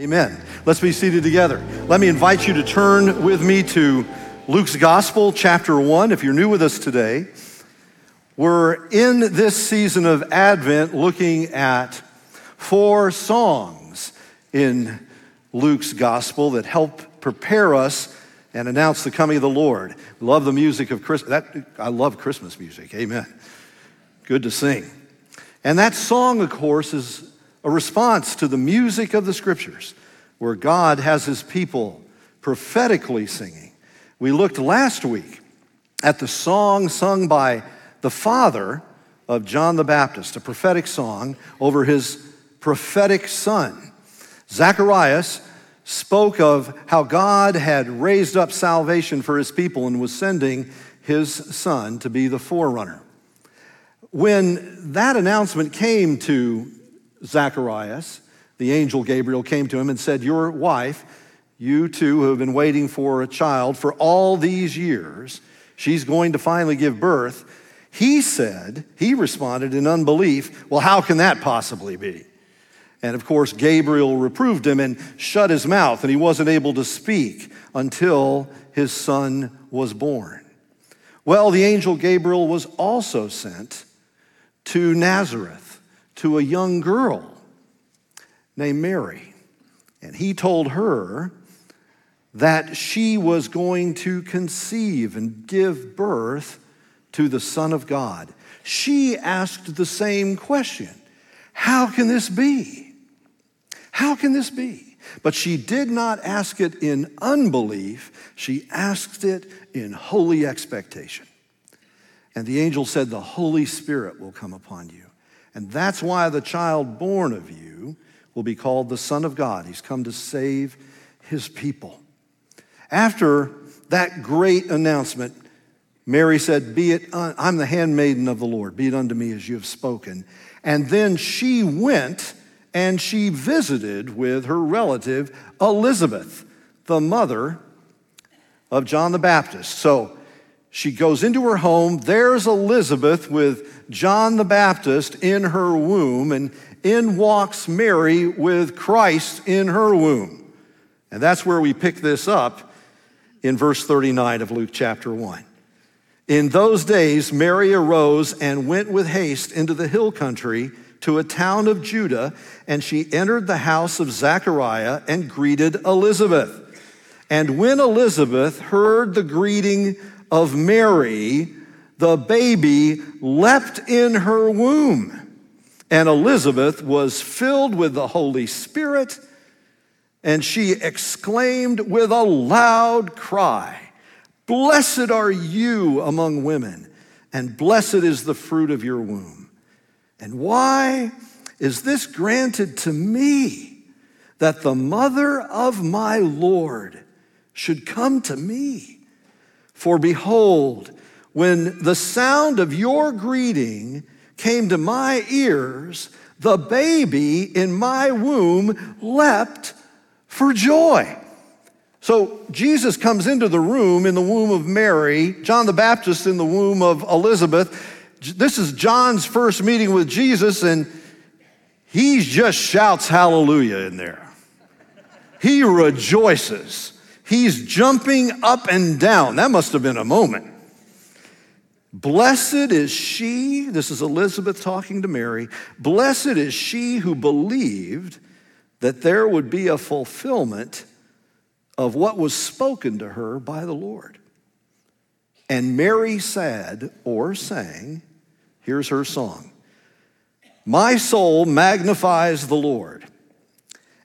Amen. Let's be seated together. Let me invite you to turn with me to Luke's Gospel, chapter 1. If you're new with us today, we're in this season of Advent looking at four songs in Luke's Gospel that help prepare us and announce the coming of the Lord. Love the music of Christmas. I love Christmas music. Amen. Good to sing. And that song, of course, is a response to the music of the scriptures, where God has his people prophetically singing. We looked last week at the song sung by the father of John the Baptist, a prophetic song over his prophetic son. Zacharias spoke of how God had raised up salvation for his people and was sending his son to be the forerunner. When that announcement came to Zacharias, the angel Gabriel came to him and said, Your wife, you two who have been waiting for a child for all these years, she's going to finally give birth. He said, he responded in unbelief, Well, how can that possibly be? And of course, Gabriel reproved him and shut his mouth, and he wasn't able to speak until his son was born. Well, the angel Gabriel was also sent to Nazareth to a young girl named Mary. And he told her that she was going to conceive and give birth to the Son of God. She asked the same question How can this be? How can this be? But she did not ask it in unbelief, she asked it in holy expectation. And the angel said, The Holy Spirit will come upon you and that's why the child born of you will be called the Son of God. He's come to save his people. After that great announcement, Mary said, Be it, I'm the handmaiden of the Lord, be it unto me as you have spoken. And then she went and she visited with her relative Elizabeth, the mother of John the Baptist. So she goes into her home. There's Elizabeth with John the Baptist in her womb, and in walks Mary with Christ in her womb. And that's where we pick this up in verse 39 of Luke chapter 1. In those days, Mary arose and went with haste into the hill country to a town of Judah, and she entered the house of Zechariah and greeted Elizabeth. And when Elizabeth heard the greeting of Mary, the baby leapt in her womb. And Elizabeth was filled with the Holy Spirit, and she exclaimed with a loud cry, Blessed are you among women, and blessed is the fruit of your womb. And why is this granted to me that the mother of my Lord should come to me? For behold, when the sound of your greeting came to my ears, the baby in my womb leapt for joy. So Jesus comes into the room in the womb of Mary, John the Baptist in the womb of Elizabeth. This is John's first meeting with Jesus, and he just shouts hallelujah in there. He rejoices. He's jumping up and down. That must have been a moment. Blessed is she, this is Elizabeth talking to Mary, blessed is she who believed that there would be a fulfillment of what was spoken to her by the Lord. And Mary said, or sang, here's her song My soul magnifies the Lord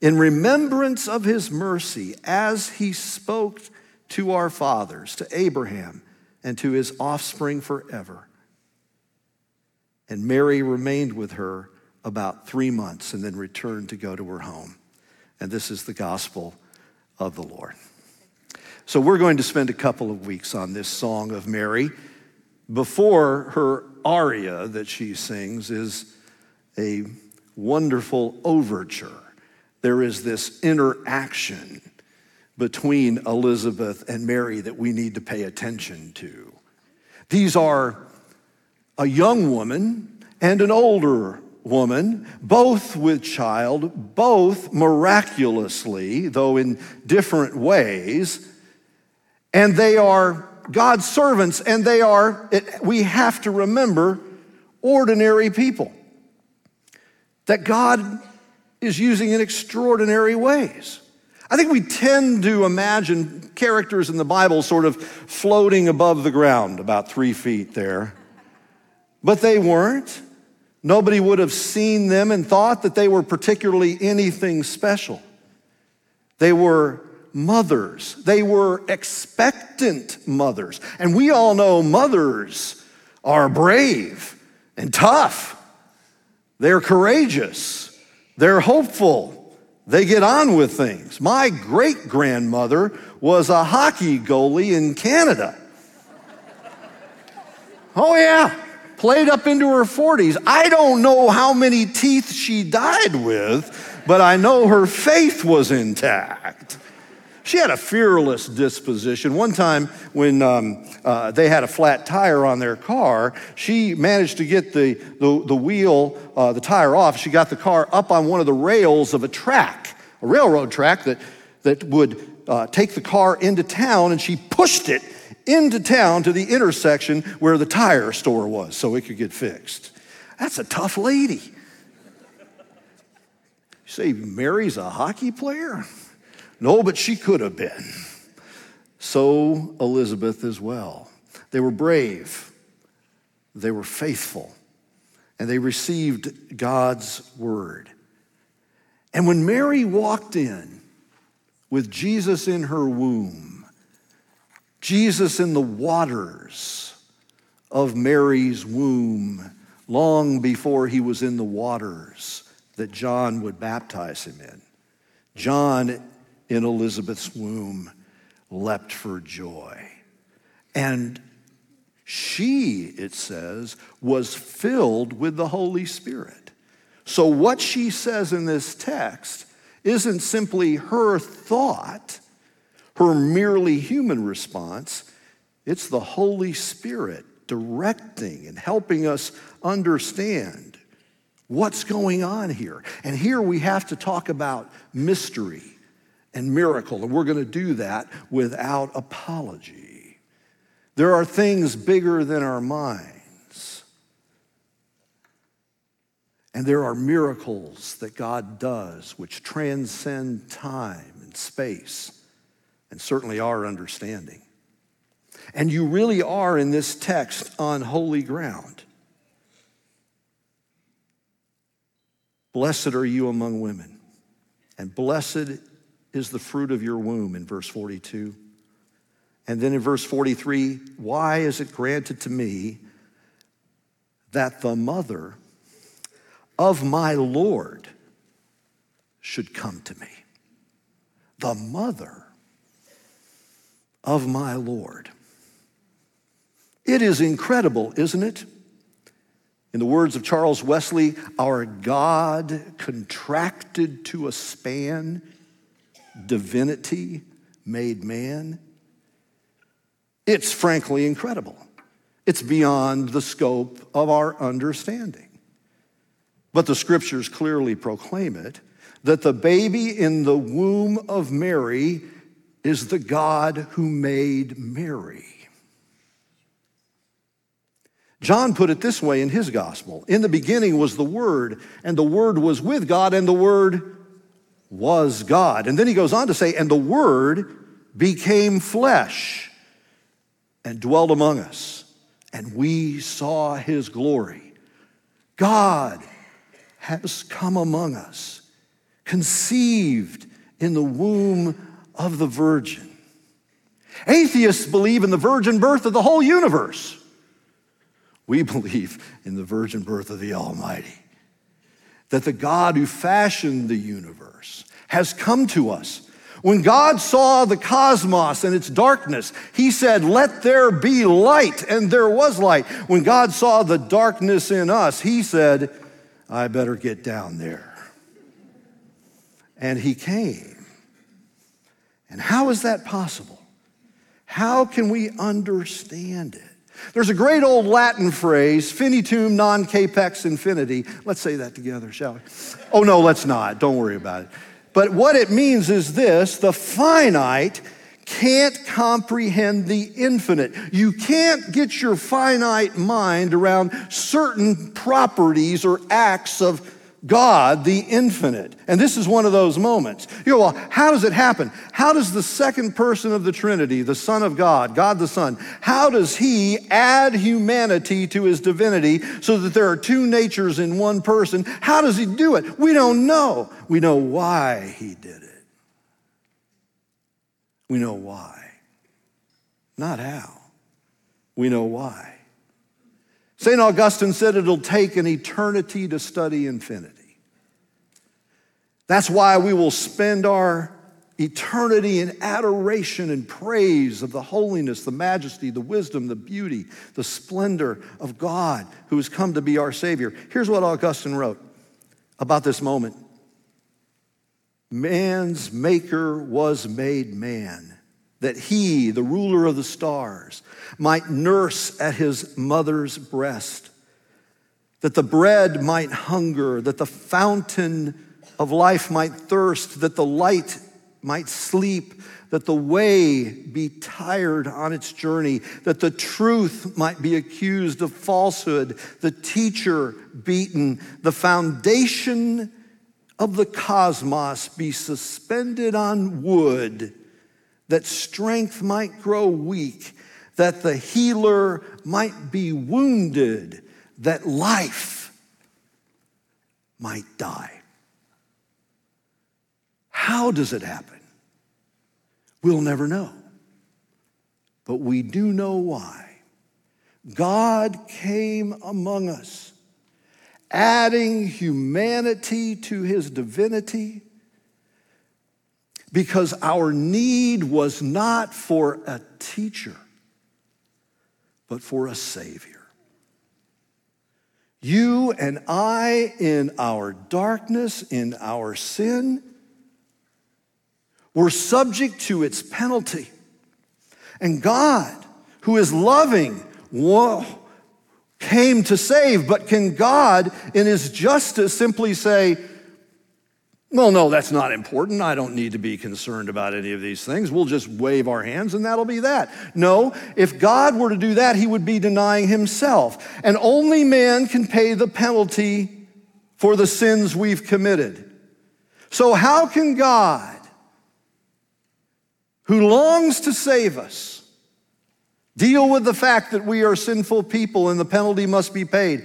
in remembrance of his mercy as he spoke to our fathers, to Abraham, and to his offspring forever. And Mary remained with her about three months and then returned to go to her home. And this is the gospel of the Lord. So we're going to spend a couple of weeks on this song of Mary. Before her aria that she sings is a wonderful overture. There is this interaction between Elizabeth and Mary that we need to pay attention to. These are a young woman and an older woman, both with child, both miraculously, though in different ways. And they are God's servants, and they are, it, we have to remember, ordinary people that God is using in extraordinary ways. I think we tend to imagine characters in the Bible sort of floating above the ground, about three feet there. But they weren't. Nobody would have seen them and thought that they were particularly anything special. They were mothers, they were expectant mothers. And we all know mothers are brave and tough, they're courageous, they're hopeful. They get on with things. My great grandmother was a hockey goalie in Canada. Oh, yeah played up into her 40s. I don't know how many teeth she died with, but I know her faith was intact. She had a fearless disposition. One time, when um, uh, they had a flat tire on their car, she managed to get the, the, the wheel, uh, the tire off. She got the car up on one of the rails of a track, a railroad track that, that would uh, take the car into town, and she pushed it into town to the intersection where the tire store was so it could get fixed. That's a tough lady. You say Mary's a hockey player? No, but she could have been. So Elizabeth as well. They were brave, they were faithful, and they received God's word. And when Mary walked in with Jesus in her womb, Jesus in the waters of Mary's womb, long before he was in the waters that John would baptize him in. John in Elizabeth's womb leapt for joy. And she, it says, was filled with the Holy Spirit. So, what she says in this text isn't simply her thought her merely human response. It's the Holy Spirit directing and helping us understand what's going on here. And here we have to talk about mystery and miracle, and we're going to do that without apology. There are things bigger than our minds. And there are miracles that God does which transcend time and space and certainly our understanding. And you really are in this text on holy ground. Blessed are you among women, and blessed is the fruit of your womb in verse 42. And then in verse 43, why is it granted to me that the mother of my Lord should come to me? The mother of my Lord. It is incredible, isn't it? In the words of Charles Wesley, our God contracted to a span, divinity made man. It's frankly incredible. It's beyond the scope of our understanding. But the scriptures clearly proclaim it that the baby in the womb of Mary is the God who made Mary. John put it this way in his gospel In the beginning was the Word, and the Word was with God, and the Word was God. And then he goes on to say, and the Word became flesh and dwelt among us, and we saw his glory. God has come among us, conceived in the womb of the Virgin. Atheists believe in the virgin birth of the whole universe. We believe in the virgin birth of the Almighty. That the God who fashioned the universe has come to us. When God saw the cosmos and its darkness, he said, Let there be light, and there was light. When God saw the darkness in us, he said, I better get down there. And he came. And how is that possible? How can we understand it? There's a great old Latin phrase, finitum non capax infiniti. Let's say that together, shall we? Oh, no, let's not. Don't worry about it. But what it means is this the finite can't comprehend the infinite. You can't get your finite mind around certain properties or acts of God, the infinite. And this is one of those moments. You go, well, how does it happen? How does the second person of the Trinity, the Son of God, God the Son, how does he add humanity to his divinity so that there are two natures in one person? How does he do it? We don't know. We know why he did it. We know why. Not how. We know why. St. Augustine said it'll take an eternity to study infinity. That's why we will spend our eternity in adoration and praise of the holiness, the majesty, the wisdom, the beauty, the splendor of God who has come to be our Savior. Here's what Augustine wrote about this moment Man's maker was made man that he, the ruler of the stars, might nurse at his mother's breast, that the bread might hunger, that the fountain of life might thirst, that the light might sleep, that the way be tired on its journey, that the truth might be accused of falsehood, the teacher beaten, the foundation of the cosmos be suspended on wood that strength might grow weak, that the healer might be wounded, that life might die. How does it happen? We'll never know. But we do know why. God came among us, adding humanity to his divinity because our need was not for a teacher, but for a Savior. You and I, in our darkness, in our sin, were subject to its penalty. And God, who is loving, came to save. But can God, in his justice, simply say, well, no, that's not important. I don't need to be concerned about any of these things. We'll just wave our hands and that'll be that. No, if God were to do that, he would be denying himself. And only man can pay the penalty for the sins we've committed. So, how can God, who longs to save us, deal with the fact that we are sinful people and the penalty must be paid?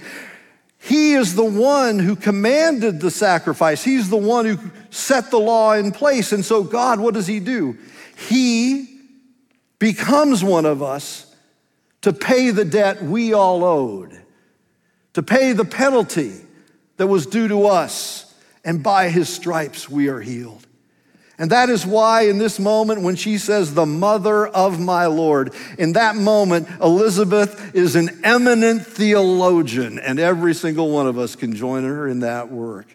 He is the one who commanded the sacrifice. He's the one who set the law in place. And so, God, what does He do? He becomes one of us to pay the debt we all owed, to pay the penalty that was due to us. And by His stripes, we are healed. And that is why, in this moment, when she says, the mother of my Lord, in that moment, Elizabeth is an eminent theologian, and every single one of us can join her in that work.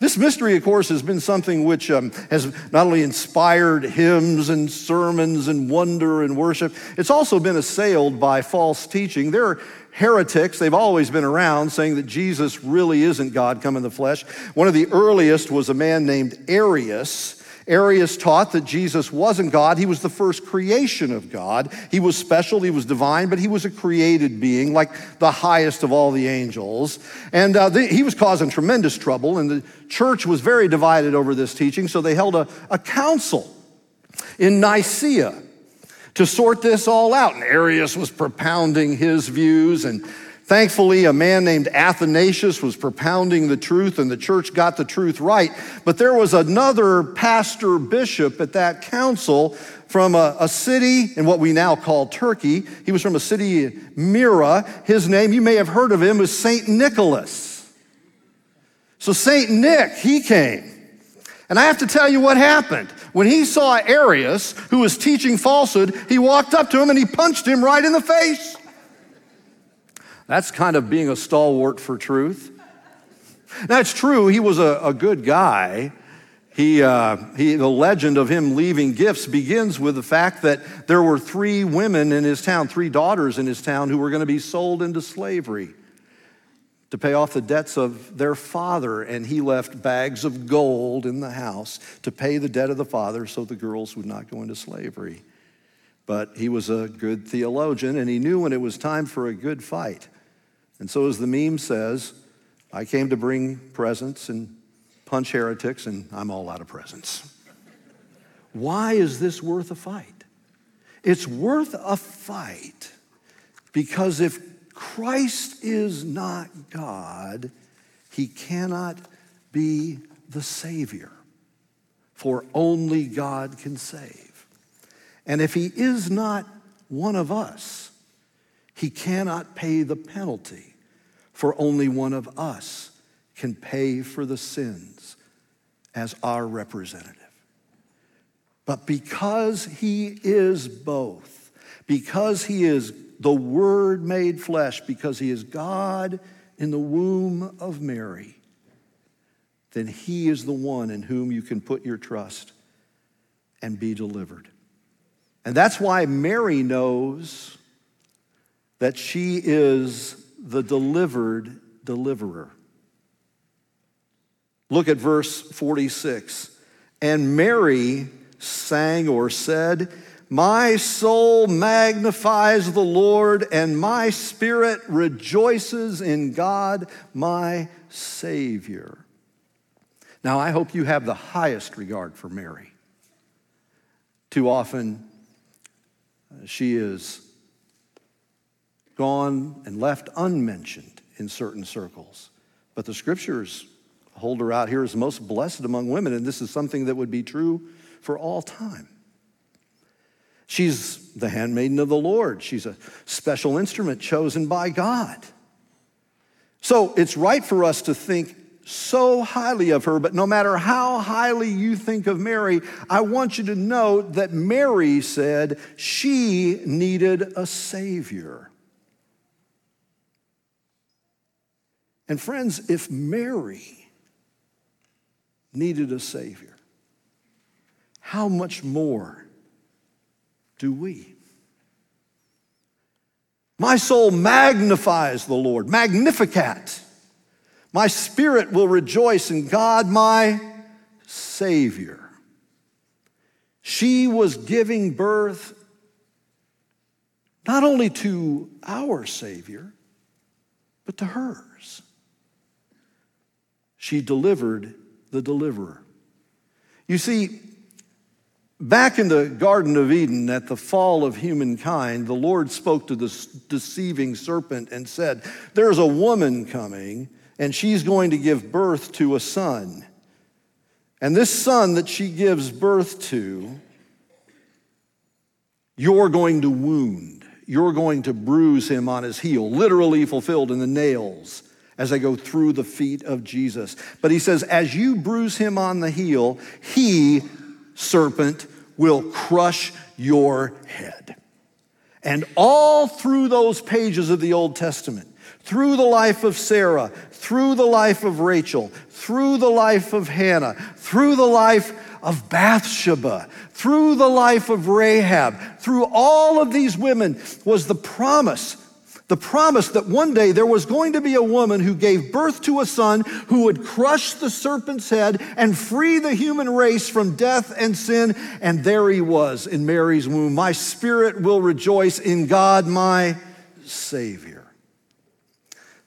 This mystery, of course, has been something which um, has not only inspired hymns and sermons and wonder and worship, it's also been assailed by false teaching. There are heretics, they've always been around, saying that Jesus really isn't God come in the flesh. One of the earliest was a man named Arius Arius taught that Jesus wasn't God. He was the first creation of God. He was special, he was divine, but he was a created being, like the highest of all the angels. And uh, the, he was causing tremendous trouble, and the church was very divided over this teaching, so they held a, a council in Nicaea to sort this all out. And Arius was propounding his views, and Thankfully, a man named Athanasius was propounding the truth, and the church got the truth right. But there was another pastor bishop at that council from a, a, city in what we now call Turkey. He was from a city, Myra. His name, you may have heard of him, was St. Nicholas. So, St. Nick, he came. And I have to tell you what happened. When he saw Arius, who was teaching falsehood, he walked up to him and he punched him right in the face. That's kind of being a stalwart for truth. That's true, he was a, a good guy. He, uh, he, the legend of him leaving gifts begins with the fact that there were three women in his town, three daughters in his town, who were going to be sold into slavery to pay off the debts of their father. And he left bags of gold in the house to pay the debt of the father so the girls would not go into slavery. But he was a good theologian, and he knew when it was time for a good fight. And so, as the meme says, I came to bring presents and punch heretics, and I'm all out of presents. Why is this worth a fight? It's worth a fight because if Christ is not God, he cannot be the Savior, for only God can save. And if he is not one of us, he cannot pay the penalty for only one of us can pay for the sins as our representative. But because he is both, because he is the Word made flesh, because he is God in the womb of Mary, then he is the one in whom you can put your trust and be delivered. And that's why Mary knows that she is the delivered deliverer. Look at verse 46. And Mary sang or said, My soul magnifies the Lord, and my spirit rejoices in God, my Savior. Now, I hope you have the highest regard for Mary. Too often, she is gone and left unmentioned in certain circles. But the scriptures hold her out here as most blessed among women, and this is something that would be true for all time. She's the handmaiden of the Lord. She's a special instrument chosen by God. So it's right for us to think so highly of her, but no matter how highly you think of Mary, I want you to know that Mary said she needed a Savior. And friends, if Mary needed a Savior, how much more do we? My soul magnifies the Lord, magnificat. My spirit will rejoice in God, my Savior. She was giving birth not only to our Savior, but to hers she delivered the deliverer. You see, back in the Garden of Eden at the fall of humankind, the Lord spoke to the deceiving serpent and said, There's a woman coming, and she's going to give birth to a son. And this son that she gives birth to, you're going to wound. You're going to bruise him on his heel, literally fulfilled in the nails as they go through the feet of Jesus. But he says, as you bruise him on the heel, he, serpent, will crush your head. And all through those pages of the Old Testament, through the life of Sarah, through the life of Rachel, through the life of Hannah, through the life of Bathsheba, through the life of Rahab, through all of these women was the promise the promise that one day there was going to be a woman who gave birth to a son who would crush the serpent's head and free the human race from death and sin. And there he was in Mary's womb. My spirit will rejoice in God, my Savior.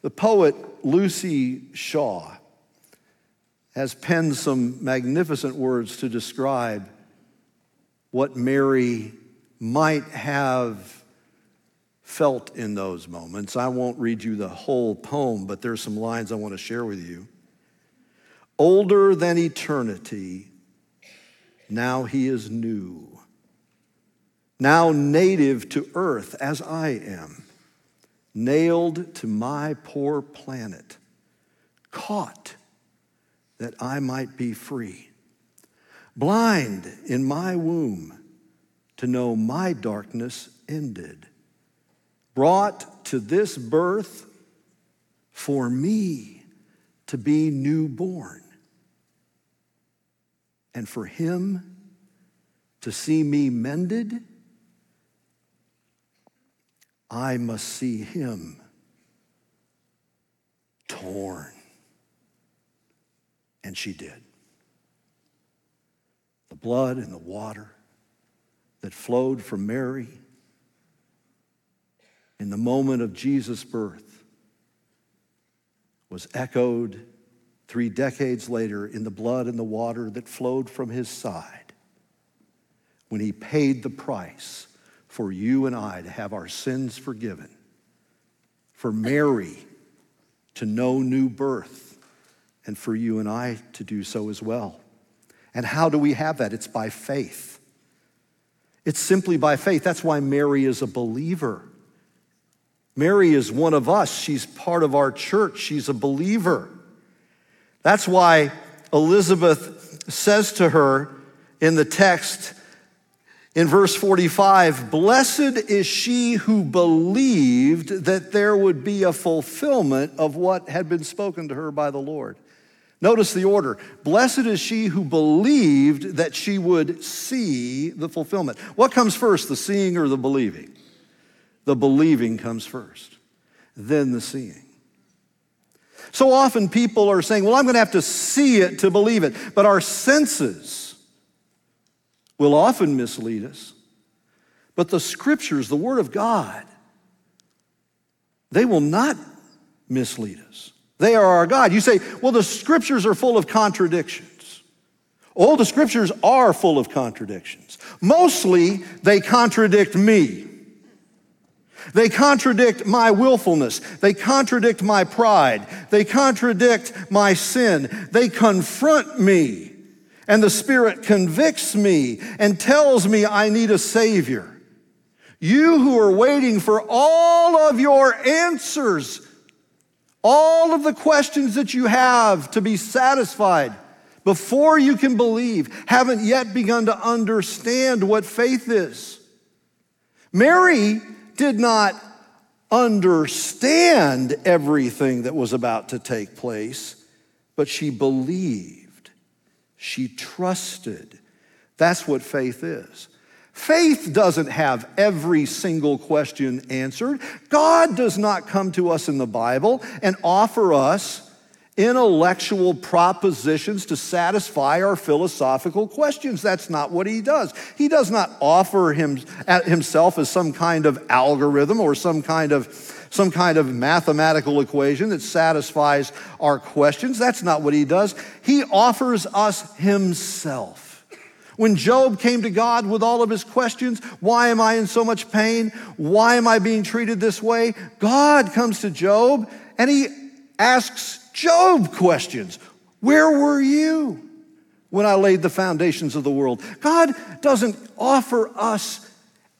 The poet Luci Shaw has penned some magnificent words to describe what Mary might have felt in those moments. I won't read you the whole poem, but there's some lines I want to share with you. Older than eternity, now he is new. Now native to earth as I am, nailed to my poor planet, caught that I might be free, blind in my womb to know my darkness ended brought to this birth for me to be newborn and for him to see me mended, I must see him torn. And she did. The blood and the water that flowed from Mary in the moment of Jesus' birth was echoed three decades later in the blood and the water that flowed from his side when he paid the price for you and I to have our sins forgiven, for Mary to know new birth, and for you and I to do so as well. And how do we have that? It's by faith. It's simply by faith. That's why Mary is a believer. Mary is one of us. She's part of our church. She's a believer. That's why Elizabeth says to her in the text in verse 45 Blessed is she who believed that there would be a fulfillment of what had been spoken to her by the Lord. Notice the order. Blessed is she who believed that she would see the fulfillment. What comes first, the seeing or the believing? The believing comes first, then the seeing. So often people are saying, well, I'm going to have to see it to believe it. But our senses will often mislead us. But the scriptures, the Word of God, they will not mislead us. They are our God. You say, well, the scriptures are full of contradictions. Oh, the scriptures are full of contradictions. Mostly, they contradict me. They contradict my willfulness. They contradict my pride. They contradict my sin. They confront me. And the Spirit convicts me and tells me I need a Savior. You who are waiting for all of your answers, all of the questions that you have to be satisfied before you can believe, haven't yet begun to understand what faith is. Mary did not understand everything that was about to take place, but she believed. She trusted. That's what faith is. Faith doesn't have every single question answered. God does not come to us in the Bible and offer us intellectual propositions to satisfy our philosophical questions. That's not what he does. He does not offer him, himself as some kind of algorithm or some kind of some kind of mathematical equation that satisfies our questions. That's not what he does. He offers us himself. When Job came to God with all of his questions, why am I in so much pain? Why am I being treated this way? God comes to Job and he asks Job questions Where were you when I laid the foundations of the world? God doesn't offer us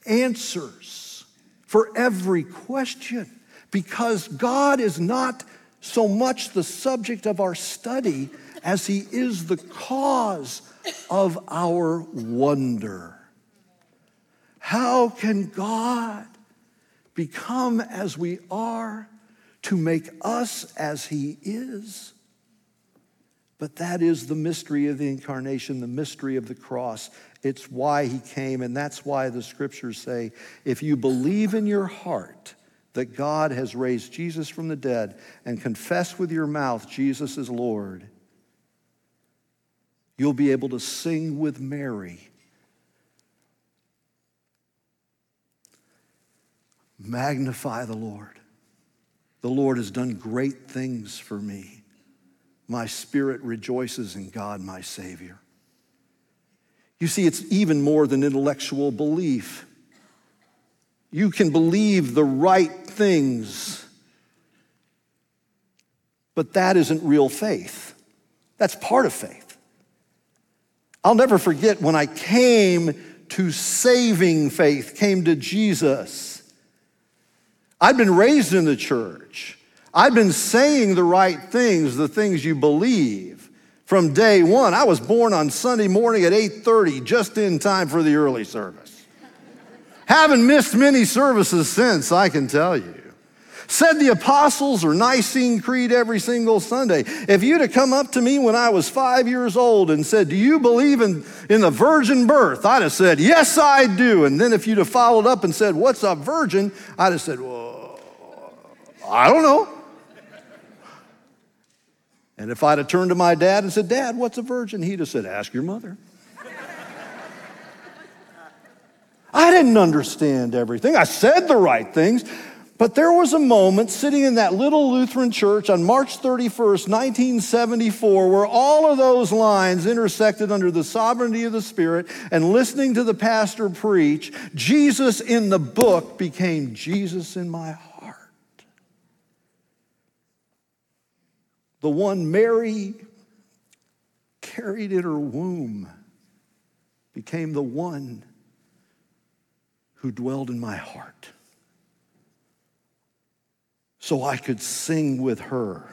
answers for every question because God is not so much the subject of our study as He is the cause of our wonder. How can God become as we are to make us as He is. But that is the mystery of the incarnation, the mystery of the cross. It's why He came, and that's why the scriptures say if you believe in your heart that God has raised Jesus from the dead and confess with your mouth Jesus is Lord, you'll be able to sing with Mary. Magnify the Lord. The Lord has done great things for me. My spirit rejoices in God, my Savior. You see, it's even more than intellectual belief. You can believe the right things, but that isn't real faith. That's part of faith. I'll never forget when I came to saving faith, came to Jesus. I'd been raised in the church. I'd been saying the right things, the things you believe from day one. I was born on Sunday morning at 8:30, just in time for the early service. Haven't missed many services since, I can tell you. Said the apostles or Nicene Creed every single Sunday. If you'd have come up to me when I was five years old and said, Do you believe in, in the virgin birth? I'd have said, Yes, I do. And then if you'd have followed up and said, What's a virgin? I'd have said, Well, I don't know. And if I'd have turned to my dad and said, Dad, what's a virgin? He'd have said, Ask your mother. I didn't understand everything. I said the right things. But there was a moment sitting in that little Lutheran church on March 31st, 1974, where all of those lines intersected under the sovereignty of the Spirit and listening to the pastor preach, Jesus in the book became Jesus in my heart. The one Mary carried in her womb became the one who dwelled in my heart. So I could sing with her.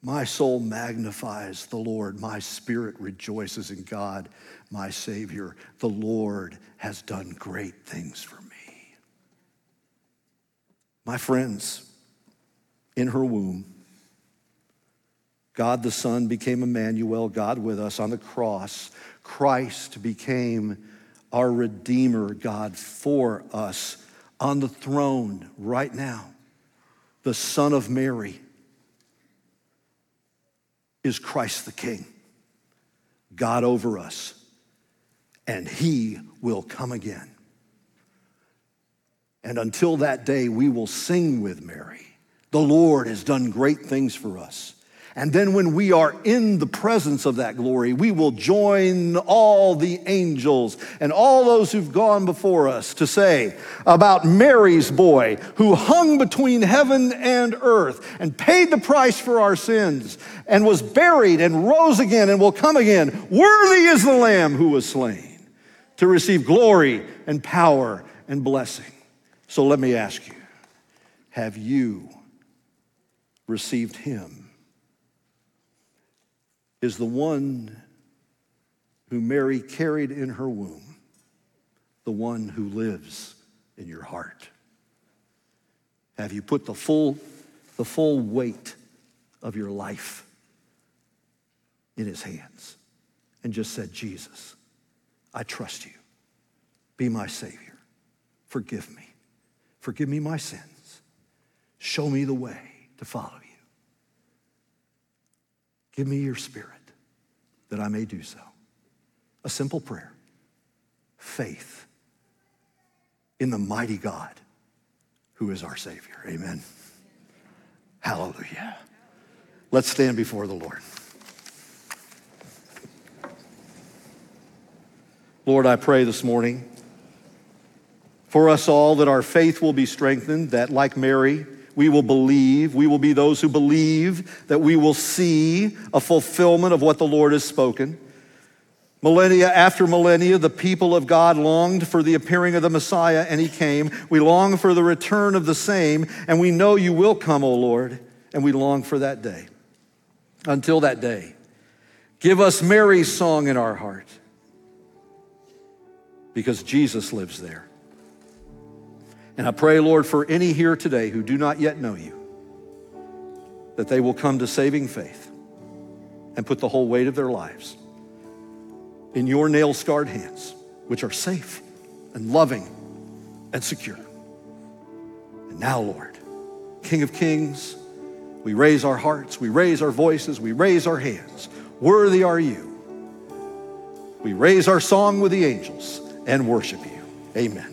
My soul magnifies the Lord. My spirit rejoices in God, my Savior. The Lord has done great things for me. My friends, in her womb, God the Son became Emmanuel, God with us on the cross. Christ became our Redeemer, God, for us on the throne right now. The Son of Mary is Christ the King, God over us, and He will come again. And until that day, we will sing with Mary. The Lord has done great things for us. And then when we are in the presence of that glory, we will join all the angels and all those who've gone before us to say about Mary's boy who hung between heaven and earth and paid the price for our sins and was buried and rose again and will come again. Worthy is the Lamb who was slain to receive glory and power and blessing. So let me ask you have you received him? Is the one who Mary carried in her womb, the one who lives in your heart. Have you put the full, the full weight of your life in his hands and just said, Jesus, I trust you. Be my Savior. Forgive me. Forgive me my sins. Show me the way to follow. Give me your spirit that I may do so. A simple prayer faith in the mighty God who is our Savior. Amen. Hallelujah. Let's stand before the Lord. Lord, I pray this morning for us all that our faith will be strengthened, that like Mary, we will believe. We will be those who believe that we will see a fulfillment of what the Lord has spoken. Millennia after millennia, the people of God longed for the appearing of the Messiah, and he came. We long for the return of the same, and we know you will come, O Lord, and we long for that day. Until that day, give us Mary's song in our heart because Jesus lives there. And I pray, Lord, for any here today who do not yet know you, that they will come to saving faith and put the whole weight of their lives in your nail scarred hands, which are safe and loving and secure. And now, Lord, King of Kings, we raise our hearts, we raise our voices, we raise our hands. Worthy are you. We raise our song with the angels and worship you. Amen.